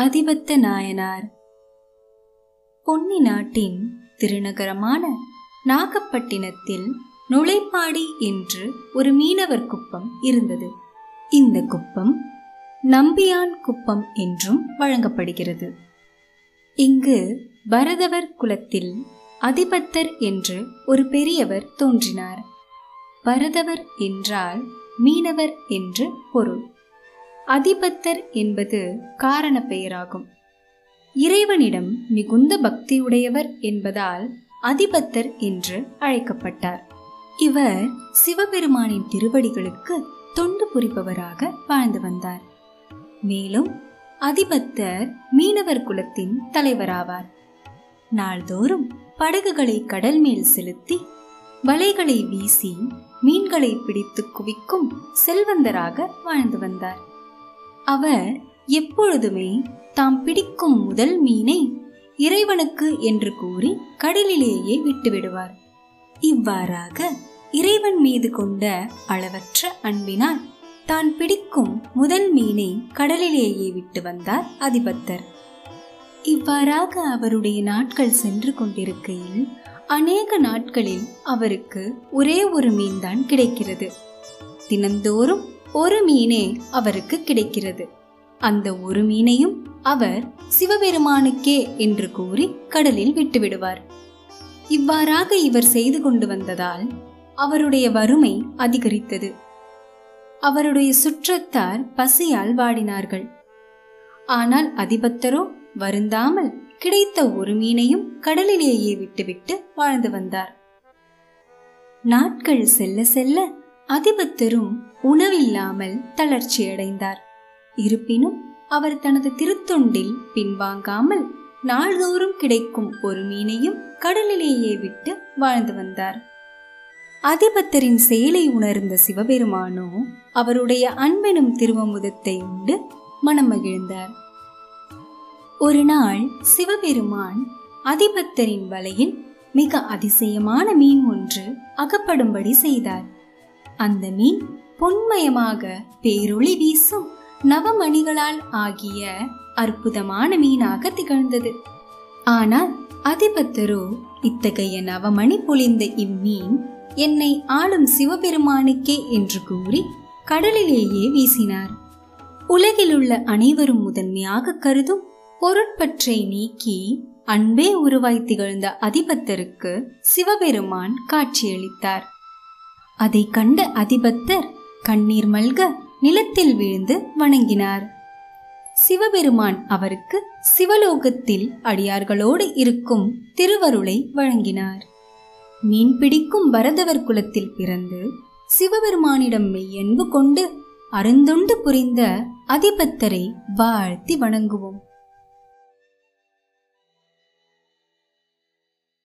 அதிபத்த நாயனார். பொன்னி நாட்டின் திருநகரமான நாகப்பட்டினத்தில் நுழைப்பாடி என்று ஒரு மீனவர் குப்பம் இருந்தது. இந்த குப்பம் நம்பியான் குப்பம் என்றும் வழங்கப்படுகிறது. இங்கு பரதவர் குலத்தில் அதிபத்தர் என்று ஒரு பெரியவர் தோன்றினார். பரதவர் என்றால் மீனவர் என்று பொருள். அதிபத்தர் என்பது காரண பெயராகும். இறைவனிடம் மிகுந்த பக்தியுடையவர் என்பதால் அதிபத்தர் என்று அழைக்கப்பட்டார். இவர் சிவபெருமானின் திருவடிகளுக்கு தொண்டு புரிபவராக வாழ்ந்து வந்தார். மேலும் அதிபத்தர் மீனவர் குலத்தின் தலைவராவார். நாள்தோறும் படகுகளை கடல் மேல் செலுத்தி வலைகளை வீசி மீன்களை பிடித்து குவிக்கும் செல்வந்தராக வாழ்ந்து வந்தார். அவர் எப்பொழுதுமே தாம் பிடிக்கும் முதல் மீனை இறைவனுக்கு என்று கூறி கடலிலேயே விட்டுவிடுவார். இவ்வாறாக இறைவன் மீது கொண்ட அளவற்ற அன்பினால் தான் பிடிக்கும் முதல் மீனை கடலிலேயே விட்டு வந்தார் அதிபத்தர். இவ்வாறாக அவருடைய நாட்கள் சென்று கொண்டிருக்கையில் அநேக நாட்களில் அவருக்கு ஒரே ஒரு மீன்தான் கிடைக்கிறது. தினந்தோறும் ஒரு மீனே அவருக்கு கிடைக்கிறது. அந்த ஒரு மீனையும் அவர் சிவபெருமானுக்கே என்று கூறி கடலில் விட்டுவிடுவார். இவ்வாறாக இவர் செய்து கொண்டு வந்ததால் அவருடைய வறுமை அதிகரித்தது. அவருடைய சுற்றத்தார் பசியால் வாடினார்கள். ஆனால் அதிபத்தரோ வருந்தாமல் கிடைத்த ஒரு மீனையும் கடலிலேயே விட்டுவிட்டு வாழ்ந்து வந்தார். நாட்கள் செல்ல செல்ல அதிபத்தரும் உணவில்லாமல் தளர்ச்சியடைந்தார். இருப்பினும் அவர் தனது திருத்தொண்டில் பின்வாங்காமல் நாள்தோறும் கிடைக்கும் ஒரு மீனையும் கடலிலேயே விட்டு வாழ்ந்து வந்தார். அதிபத்தரின் செயலை உணர்ந்த சிவபெருமானோ அவருடைய அன்பெனும் திருவமுதத்தை உண்டு மனம் மகிழ்ந்தார் ஒரு நாள் சிவபெருமான் அதிபத்தரின் வலையில் மிக அதிசயமான மீன் ஒன்று அகப்படும்படி செய்தார். அந்த மீன் பொன்மயமாக பேரொளி வீசும் நவமணிகளால் ஆகிய அற்புதமான மீனாக திகழ்ந்தது. ஆனால் அதிபத்தரோ இத்தகைய நவமணி பொழிந்த இம்மீன் என்னை ஆளும் சிவபெருமானுக்கே என்று கூறி கடலிலேயே வீசினார். உலகிலுள்ள அனைவரும் முதன்மையாக கருதும் பொருட்பற்றை நீக்கி அன்பே உருவாய் திகழ்ந்த அதிபத்தருக்கு சிவபெருமான் காட்சியளித்தார். அதை கண்ட அதிபத்தர் கண்ணீர் மல்க நிலத்தில் விழுந்து வணங்கினார். சிவபெருமான் அவருக்கு சிவலோகத்தில் அடியார்களோடு இருக்கும் திருவருளை வழங்கினார். மீன் பிடிக்கும் பரதவர் குலத்தில் பிறந்து சிவபெருமானிடம் மெய்யன்பு கொண்டு அருந்தொண்டு புரிந்த அதிபத்தரை வாழ்த்தி வணங்குவோம்.